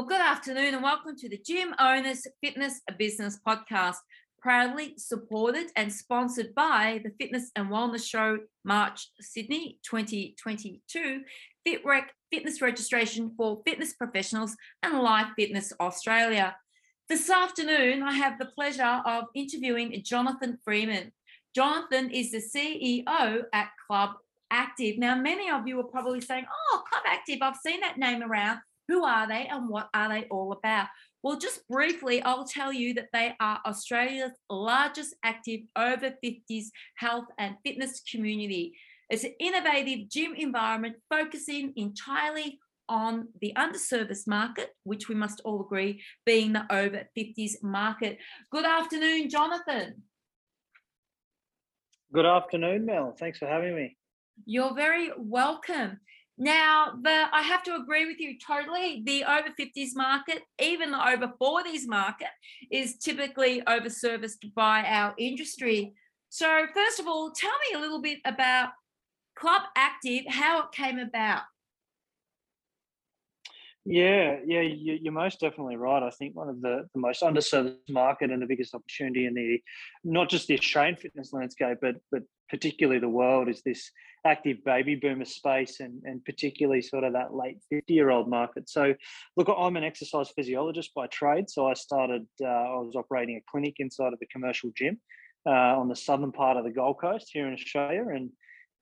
Well, good afternoon and welcome to the Gym Owners Fitness Business Podcast, proudly supported and sponsored by the Fitness and Wellness Show March Sydney 2022, FitRec fitness registration for fitness professionals and Life Fitness Australia. This afternoon, I have the pleasure of interviewing Jonathan Freeman. Jonathan is the CEO at Club Active. Now, many of you are probably saying, Oh, Club Active, I've seen that name around. Who are they and what are they all about? Well, just briefly, I'll tell you that they are Australia's largest active over 50s health and fitness community. It's an innovative gym environment focusing entirely on the underserviced market, which we must all agree being the over 50s market. Good afternoon, Jonathan. Good afternoon, Mel. Thanks for having me. You're very welcome. Now, the I have to agree with you totally. The over 50s market, even the over 40s market, is typically overserviced by our industry. So, first of all, tell me a little bit about Club Active, how it came about. Yeah, yeah, you, are most definitely right. I think one of the, the most underserved market and the biggest opportunity in the not just the Australian fitness landscape, but but particularly the world is this active baby boomer space and and particularly sort of that late 50 year old market. So, look, I'm an exercise physiologist by trade. So I started, uh, I was operating a clinic inside of a commercial gym uh, on the southern part of the Gold Coast here in Australia, and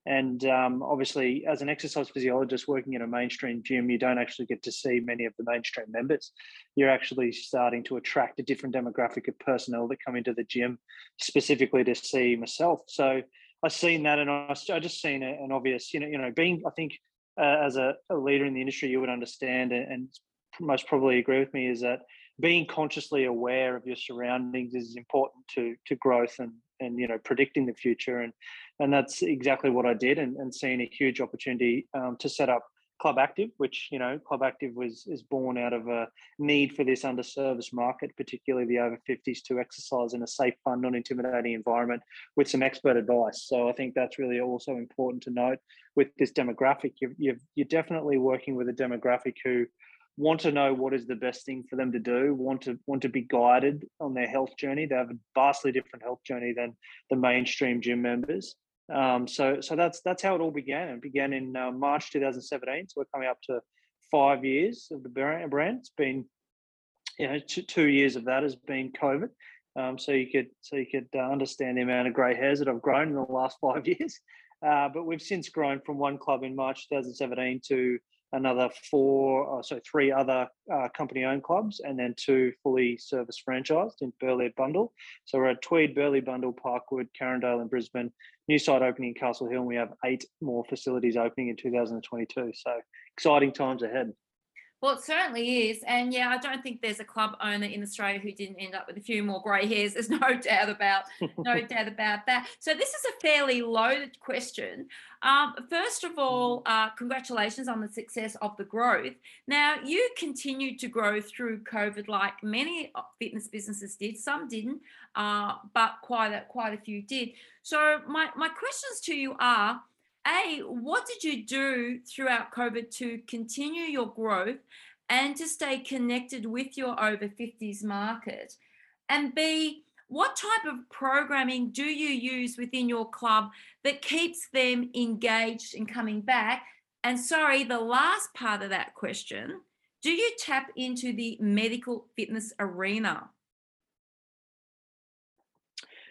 and um, obviously, as an exercise physiologist working in a mainstream gym, you don't actually get to see many of the mainstream members. You're actually starting to attract a different demographic of personnel that come into the gym specifically to see myself. So I've seen that, and I, just seen an obvious, you know, you know, being I think uh, as a, a, leader in the industry, you would understand and, and most probably agree with me is that being consciously aware of your surroundings is important to to growth and and you know predicting the future and and that's exactly what I did and, and seeing a huge opportunity um, to set up Club Active, which you know Club Active was is born out of a need for this underserviced market, particularly the over 50s, to exercise in a safe, fun, non-intimidating environment with some expert advice. So I think that's really also important to note with this demographic. You're, you're, you're definitely working with a demographic who want to know what is the best thing for them to do, want to want to be guided on their health journey. They have a vastly different health journey than the mainstream gym members. Um, so so that's that's how it all began. It began in uh, March 2017. So we're coming up to five years of the brand. It's been you know two, two years of that has been COVID. Um, so you could so you could uh, understand the amount of grey hairs that I've grown in the last five years. Uh, but we've since grown from one club in March 2017 to another four, uh, so three other uh, company-owned clubs, and then two fully service franchised in Burleigh Bundall. So we're at Tweed, Burleigh Bundall, Parkwood, Carindale, and Brisbane. New site opening in Castle Hill, and we have eight more facilities opening in 2022. So exciting times ahead. Well, it certainly is. And yeah, I don't think there's a club owner in Australia who didn't end up with a few more grey hairs. There's no doubt about no doubt about that. So this is a fairly loaded question. Um, first of all, mm-hmm. uh, congratulations on the success of the growth. Now you continued to grow through COVID, like many fitness businesses did. Some didn't, uh, but quite a, quite a few did. So my my questions to you are a, what did you do throughout COVID to continue your growth and to stay connected with your over 50s market? And B, what type of programming do you use within your club that keeps them engaged and coming back? And sorry, the last part of that question do you tap into the medical fitness arena?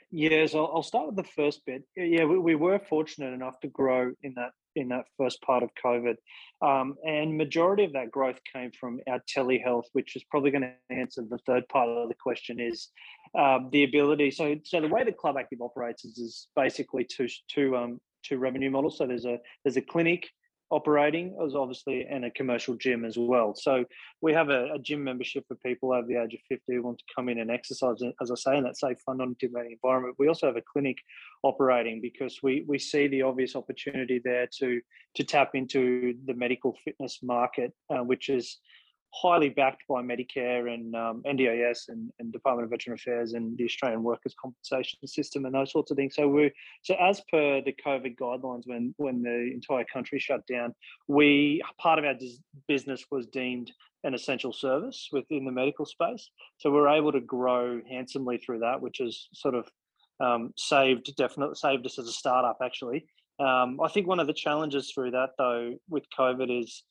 Yes, I'll, I'll start with the first bit. Yeah, we, we, were fortunate enough to grow in that in that first part of COVID, um, and majority of that growth came from our telehealth, which is probably going to answer the third part of the question. Is um, the ability? So, so the way the Club Active operates is, is basically two two um, two revenue models. So there's a there's a clinic operating as obviously in a commercial gym as well. So we have a, a, gym membership for people over the age of 50 who want to come in and exercise, as I say, in that safe, fun, non-intimidating environment. We also have a clinic operating because we we see the obvious opportunity there to to tap into the medical fitness market, uh, which is highly backed by Medicare and um, NDIS and, and, Department of Veteran Affairs and the Australian Workers Compensation System and those sorts of things. So we so as per the COVID guidelines, when when the entire country shut down, we part of our business was deemed an essential service within the medical space. So we are able to grow handsomely through that, which has sort of um, saved definitely saved us as a startup actually. Um, I think one of the challenges through that though with COVID is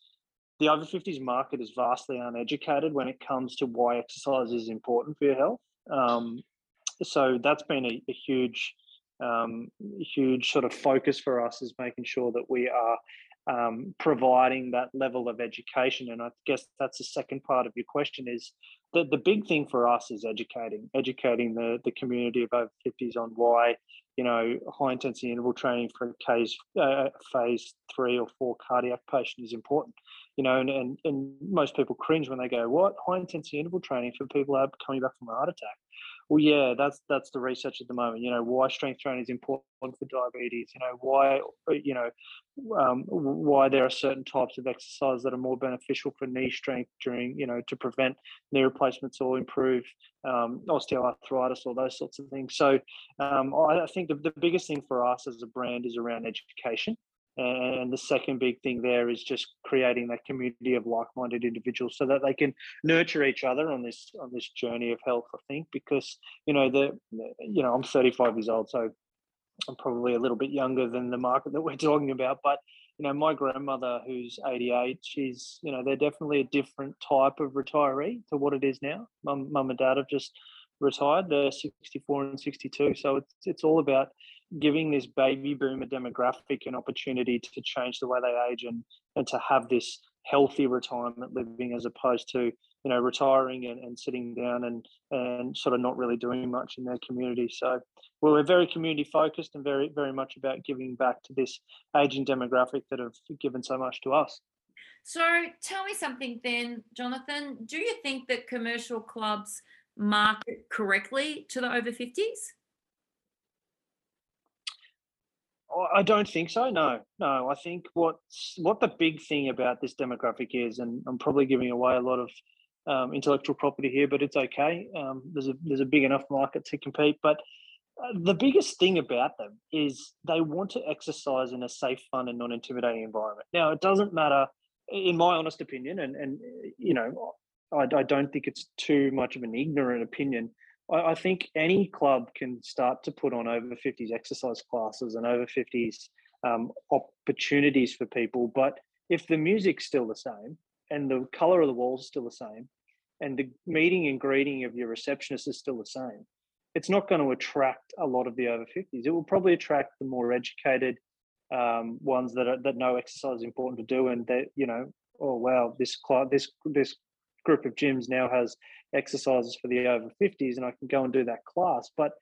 the over 50s market is vastly uneducated when it comes to why exercise is important for your health. Um, so that's been a, a huge, um, huge sort of focus for us is making sure that we are um, providing that level of education. And I guess that's the second part of your question is the, the big thing for us is educating, educating the, the community of over 50s on why, you know, high intensity interval training for a case, uh, phase three or four cardiac patient is important. You know, and, and, and most people cringe when they go, what? High intensity interval training for people coming back from a heart attack. Well, yeah, that's that's the research at the moment. You know, why strength training is important for diabetes. You know, why you know um, why there are certain types of exercise that are more beneficial for knee strength during you know to prevent knee replacements or improve um, osteoarthritis or those sorts of things. So um, I, I think the, the biggest thing for us as a brand is around education. Uh, and the second big thing there is just creating that community of like-minded individuals so that they can nurture each other on this on this journey of health. I think because you know the you know I'm 35 years old, so I'm probably a little bit younger than the market that we're talking about. But you know, my grandmother who's 88, she's you know they're definitely a different type of retiree to what it is now. Mum, mum and dad have just retired. They're 64 and 62, so it's it's all about giving this baby boomer demographic an opportunity to change the way they age and and to have this healthy retirement living as opposed to you know retiring and, and sitting down and and sort of not really doing much in their community. So well, we're very community focused and very very much about giving back to this aging demographic that have given so much to us. So tell me something then jonathan. Do you think that commercial clubs market correctly to the over 50s I don't think so. No, no. I think what's what the big thing about this demographic is, and I'm probably giving away a lot of um, intellectual property here, but it's okay. Um, there's a there's a big enough market to compete. But uh, the biggest thing about them is they want to exercise in a safe, fun, and non-intimidating environment. Now, it doesn't matter, in my honest opinion, and and you know, I, I don't think it's too much of an ignorant opinion I, I think any club can start to put on over 50s exercise classes and over 50s um, opportunities for people. But if the music's still the same and the color of the walls is still the same and the meeting and greeting of your receptionist is still the same, it's not going to attract a lot of the over 50s. It will probably attract the more educated um, ones that are, that know exercise is important to do and that you know oh wow this club this this group of gyms now has exercises for the over 50s and I can go and do that class. But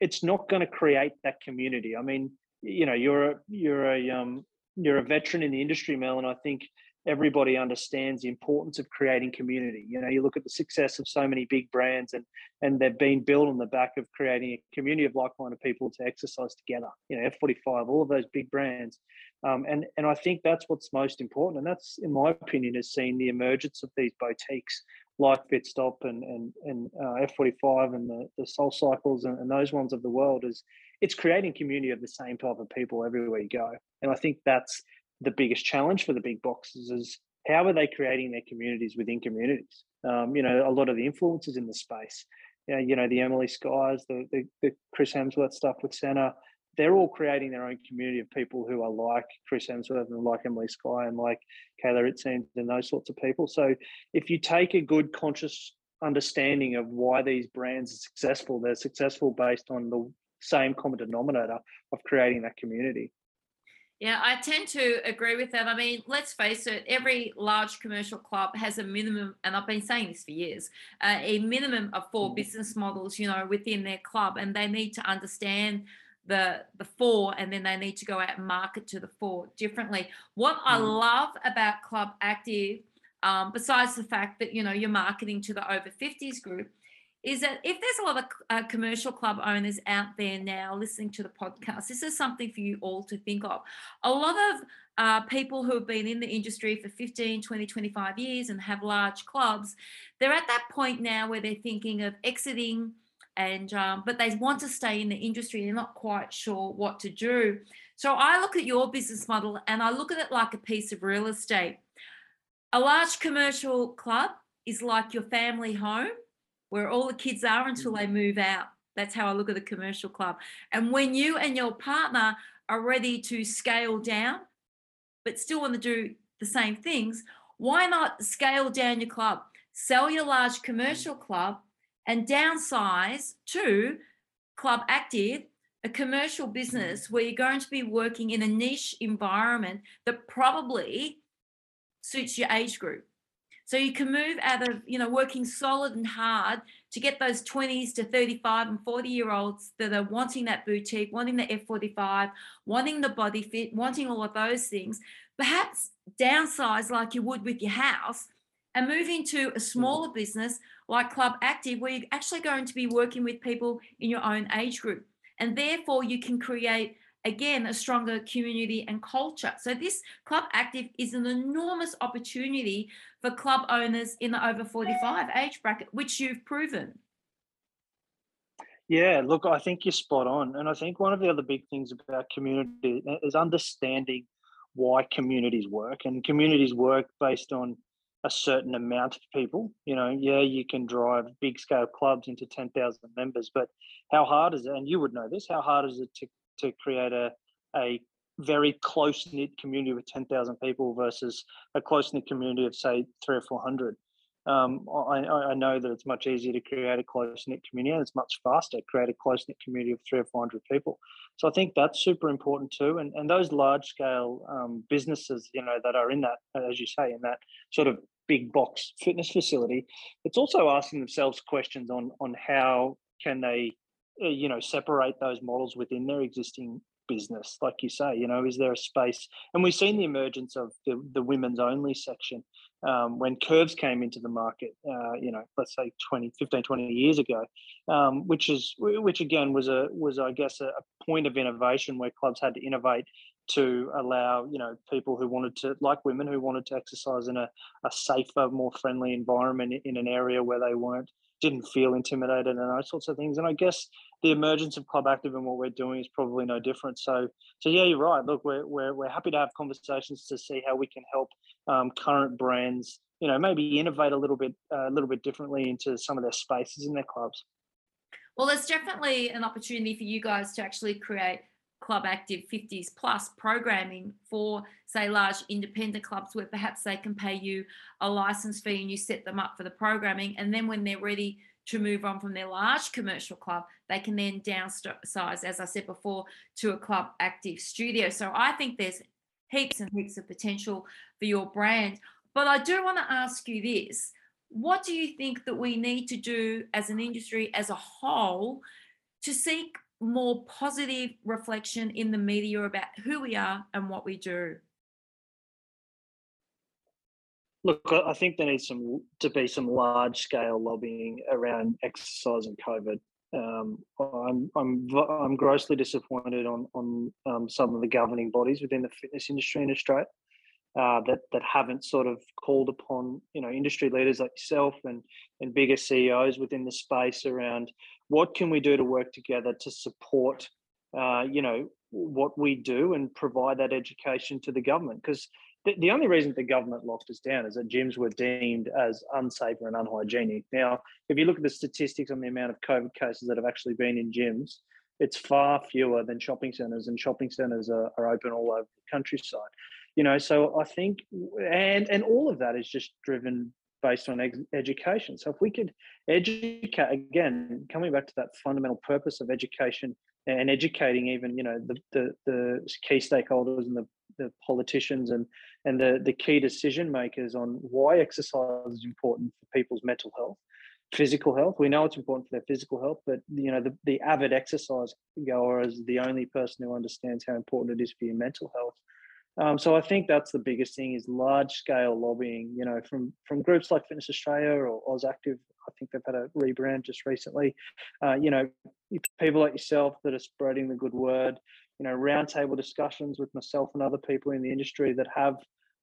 it's not going to create that community. I mean, you know, you're a you're a um, you're a veteran in the industry, Mel, and I think everybody understands the importance of creating community. You know, you look at the success of so many big brands and and they've been built on the back of creating a community of like-minded people to exercise together. You know, F45, all of those big brands. Um, and and I think that's what's most important. And that's, in my opinion, is seeing the emergence of these boutiques like Fitstop and and and uh, F45 and the the Soul Cycles and, and those ones of the world is it's creating community of the same type of people everywhere you go. And I think that's the biggest challenge for the big boxes is how are they creating their communities within communities? Um, you know, a lot of the influences in the space, you know, you know the Emily Skyes, the, the, the Chris Hemsworth stuff with Centr, they're all creating their own community of people who are like Chris Hemsworth and like Emily Skye and like Kayla Itsines and those sorts of people. So if you take a good conscious understanding of why these brands are successful, they're successful based on the same common denominator of creating that community. Yeah, I tend to agree with that. I mean, let's face it, every large commercial club has a minimum, and I've been saying this for years, uh, a minimum of four mm. business models, you know, within their club, and they need to understand the the four and then they need to go out and market to the four differently what mm. i love about club active um, besides the fact that you know you're marketing to the over 50s group is that if there's a lot of uh, commercial club owners out there now listening to the podcast, this is something for you all to think of. A lot of uh, people who have been in the industry for 15, 20, 25 years and have large clubs, they're at that point now where they're thinking of exiting and um, but they want to stay in the industry they're not quite sure what to do. So i look at your business model and i look at it like a piece of real estate. A large commercial club is like your family home where all the kids are until they move out. That's how i look at the commercial club. And when you and your partner are ready to scale down but still want to do the same things why not scale down your club? Sell your large commercial club and downsize to Club Active, a commercial business where you're going to be working in a niche environment that probably suits your age group. So you can move out of, you know, working solid and hard to get those 20s to 35 and 40 year olds that are wanting that boutique, wanting the F45, wanting the body fit, wanting all of those things, perhaps downsize like you would with your house and move into a mm. smaller business like Club Active, where you're actually going to be working with people in your own age group. And therefore, you can create, again, a stronger community and culture. So, this Club Active is an enormous opportunity for club owners in the over 45 age bracket, which you've proven. Yeah, look, I think you're spot on. And I think one of the other big things about community is understanding why communities work. And communities work based on a certain amount of people. You know, yeah, you can drive big scale clubs into 10,000 members, but how hard is it? And you would know this, how hard is it to, to create a, a very close knit community with 10,000 people versus a close knit community of, say, three or 400? Um, I, I, know that it's much easier to create a close knit community and it's much faster to create a close knit community of three or 400 people. So I think that's super important too. And, and those large scale um, businesses, you know, that are in that, as you say, in that sort of big box fitness facility, it's also asking themselves questions on, on how can they, uh, you know, separate those models within their existing business like you say you know is there a space and we've seen the emergence of the, the women's only section um, when curves came into the market uh, you know let's say 20 15 20 years ago um, which is which again was a was i guess a, a point of innovation where clubs had to innovate to allow you know people who wanted to like women who wanted to exercise in a, a safer more friendly environment in an area where they weren't didn't feel intimidated and those sorts of things. And i guess the emergence of club active and what we're doing is probably no different. So so yeah you're right. Look we're we're, we're happy to have conversations to see how we can help um, current brands you know maybe innovate a little bit uh, a little bit differently into some of their spaces in their clubs. Well there's definitely an opportunity for you guys to actually create club active 50s plus programming for say large independent clubs where perhaps they can pay you a license fee and you set them up for the programming. And then when they're ready to move on from their large commercial club they can then downsize as i said before to a club active studio. So i think there's heaps and heaps of potential for your brand. But i do want to ask you this. What do you think that we need to do as an industry as a whole to seek more positive reflection in the media about who we are and what we do? Look, I think there needs some to be some large scale lobbying around exercise and COVID. Um, I'm I'm I'm grossly disappointed on on um, some of the governing bodies within the fitness industry in Australia uh, that that haven't sort of called upon you know industry leaders like yourself and and bigger CEOs within the space around what can we do to work together to support uh, you know what we do and provide that education to the government? Because the, the only reason the government locked us down is that gyms were deemed as unsafe and unhygienic. Now if you look at the statistics on the amount of covid cases that have actually been in gyms it's far fewer than shopping centers and shopping centers are, are open all over the countryside you know so i think and and all of that is just driven based on education. So if we could educate again, coming back to that fundamental purpose of education and educating even you know the the, the key stakeholders and the, the politicians and and the the key decision makers on why exercise is important for people's mental health physical health we know it's important for their physical health but you know the, the avid exercise goer is the only person who understands how important it is for your mental health um, so I think that's the biggest thing is large scale lobbying, you know, from from groups like Fitness Australia or AUSactive I think they've had a rebrand just recently. Uh, you know, people like yourself that are spreading the good word. You know, roundtable discussions with myself and other people in the industry that have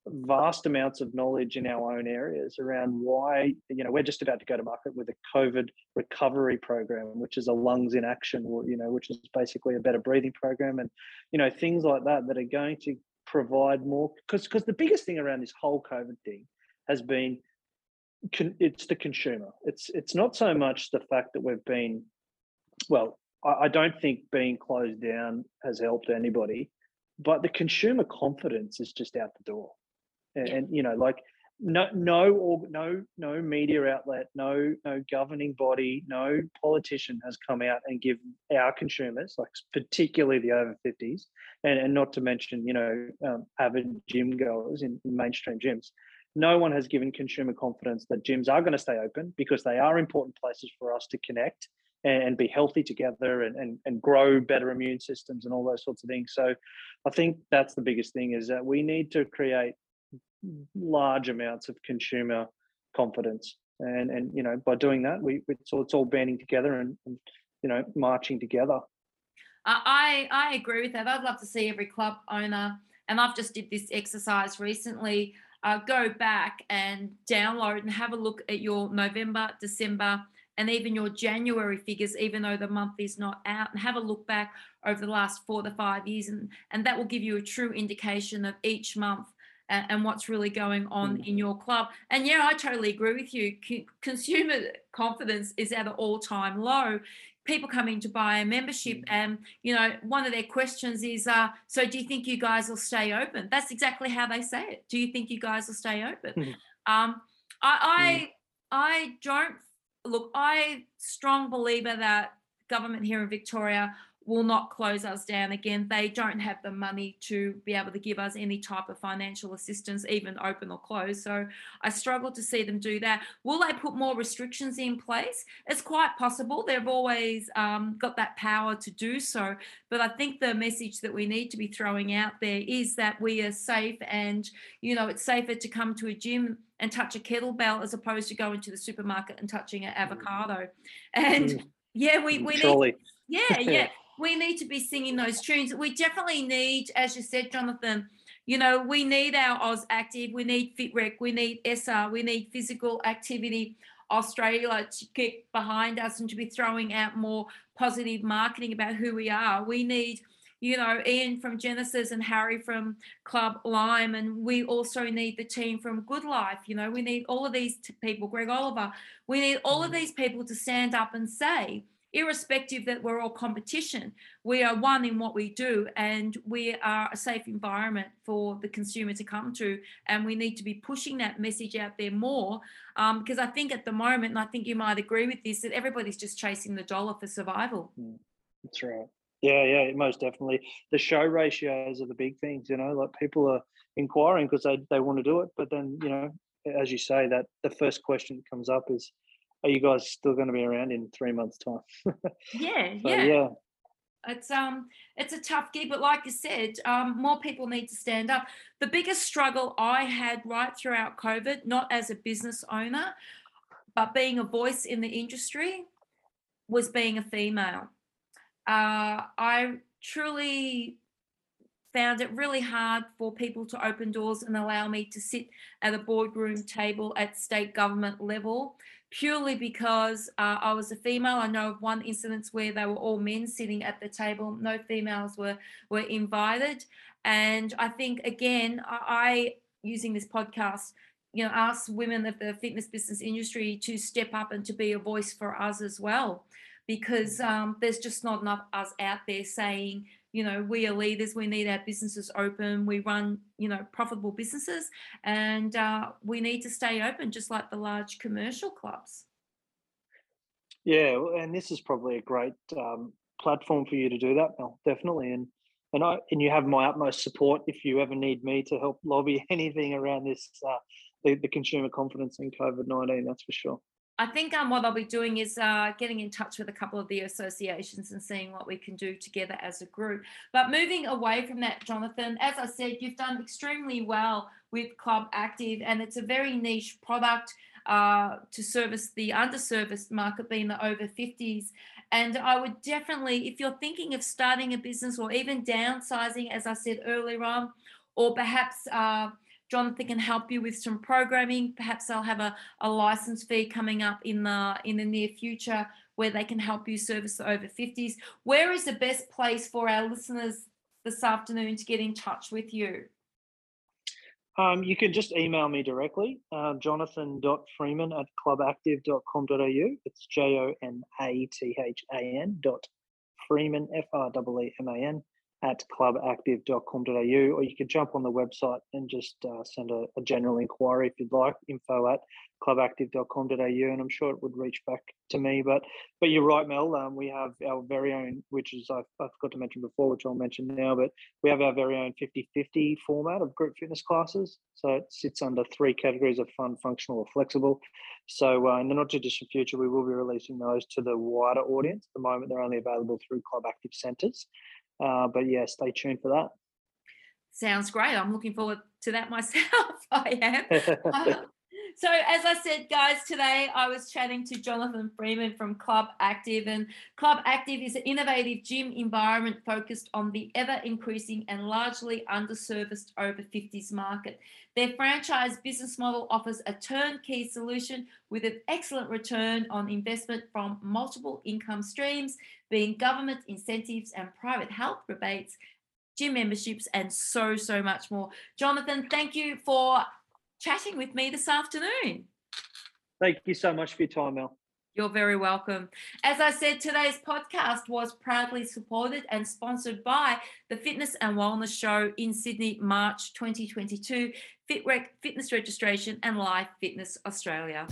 vast amounts of knowledge in our own areas around why you know we're just about to go to market with a covid recovery program which is a lungs in action you know which is basically a better breathing program and you know things like that that are going to provide more because because the biggest thing around this whole covid thing has been it's the consumer. It's it's not so much the fact that we've been well I, I don't think being closed down has helped anybody but the consumer confidence is just out the door. And, and you know like no no or no no media outlet no no governing body no politician has come out and give our consumers like particularly the over 50s and, and not to mention you know um, avid gym goers in, in mainstream gyms no one has given consumer confidence that gyms are going to stay open because they are important places for us to connect and, be healthy together and, and, and grow better immune systems and all those sorts of things. So i think that's the biggest thing is that we need to create large amounts of consumer confidence. And and you know by doing that, we it's all, it's all banding together and, and you know marching together. I I agree with that. I'd love to see every club owner, and I've just did this exercise recently. Uh, go back and download and have a look at your November, December, and even your January figures, even though the month is not out, and have a look back over the last four to five years, and, and that will give you a true indication of each month and, and what's really going on mm. in your club. And yeah, I totally agree with you. C- consumer confidence is at an all-time low. People coming to buy a membership, mm. and you know, one of their questions is, uh, "So, do you think you guys will stay open?" That's exactly how they say it. Do you think you guys will stay open? Mm. Um, I, I, I don't look. I strong believer that government here in Victoria will not close us down again. They don't have the money to be able to give us any type of financial assistance, even open or close. So I struggle to see them do that. Will they put more restrictions in place? It's quite possible. They've always um, got that power to do so. But I think the message that we need to be throwing out there is that we are safe and, you know, it's safer to come to a gym and touch a kettlebell as opposed to going to the supermarket and touching an avocado. And mm. yeah, we, we need. Yeah, yeah we need to be singing those tunes. We definitely need, as you said, Jonathan, you know, we need our AUSactive, we need FitRec, we need SR, we need physical activity Australia to get behind us and to be throwing out more positive marketing about who we are. We need, you know, Ian from Genesis and Harry from Club Lime, and we also need the team from Good Life. You know, we need all of these people, Greg Oliver. We need all of mm. these people to stand up and say, irrespective that we're all competition, we are one in what we do and we are a safe environment for the consumer to come to. And we need to be pushing that message out there more um, because I think at the moment, and I think you might agree with this, that everybody's just chasing the dollar for survival. Hmm. That's right. Yeah, yeah, most definitely. The show ratios are the big things, you know, like people are inquiring because they, they want to do it. But then, you know, as you say, that the first question that comes up is, are you guys still going to be around in three months' time? yeah, so, yeah, yeah. It's um, it's a tough gig, but like you said, um, more people need to stand up. The biggest struggle I had right throughout COVID, not as a business owner, but being a voice in the industry, was being a female. Uh, I truly found it really hard for people to open doors and allow me to sit at a boardroom table at state government level purely because uh, I was a female. I know of one incident where they were all men sitting at the table, no females were were invited. And I think again, I using this podcast, you know, ask women of the fitness business industry to step up and to be a voice for us as well, because um, there's just not enough us out there saying you know we are leaders we need our businesses open we run you know profitable businesses and uh, we need to stay open just like the large commercial clubs yeah and this is probably a great um, platform for you to do that Mel, definitely and and I and you have my utmost support if you ever need me to help lobby anything around this uh, the, the consumer confidence in COVID nineteen. That's for sure. I think um, what I'll be doing is uh, getting in touch with a couple of the associations and seeing what we can do together as a group. But moving away from that, Jonathan, as I said, you've done extremely well with Club Active, and it's a very niche product. uh, to service the underserviced market, being the over 50s. And I would definitely, if you're thinking of starting a business or even downsizing, as I said earlier on, or perhaps uh, Jonathan can help you with some programming. Perhaps they'll have a, a license fee coming up in the in the near future where they can help you service the over 50s. Where is the best place for our listeners this afternoon to get in touch with you? Um, you can just email me directly, uh, jonathan.freeman at clubactive.com.au. It's J O N A T H A N dot Freeman, F R E E M A N, at clubactive.com.au, or you can jump on the website and just uh, send a, a, general inquiry if you'd like, info at clubactive.com.au, and I'm sure it would reach back to me. But but you're right, Mel. Um, we have our very own, which is I, I forgot to mention before, which I'll mention now, but we have our very own 50-50 format of group fitness classes. So it sits under three categories of fun, functional, or flexible. So uh, in the not too distant future, we will be releasing those to the wider audience. At the moment, they're only available through Club Active centres. Uh, but yeah, stay tuned for that. Sounds great. I'm looking forward to that myself. I am. so, as I said, guys, today I was chatting to Jonathan Freeman from Club Active, and Club Active is an innovative gym environment focused on the ever increasing and largely underserviced over 50s market. Their franchise business model offers a turnkey solution with an excellent return on investment from multiple income streams, being government incentives and private health rebates, gym memberships, and so, so much more. Jonathan, thank you for chatting with me this afternoon. Thank you so much for your time, Mel. You're very welcome. As I said, today's podcast was proudly supported and sponsored by the Fitness and Wellness Show in Sydney, March 2022, FitRec Fitness Registration and Life Fitness Australia.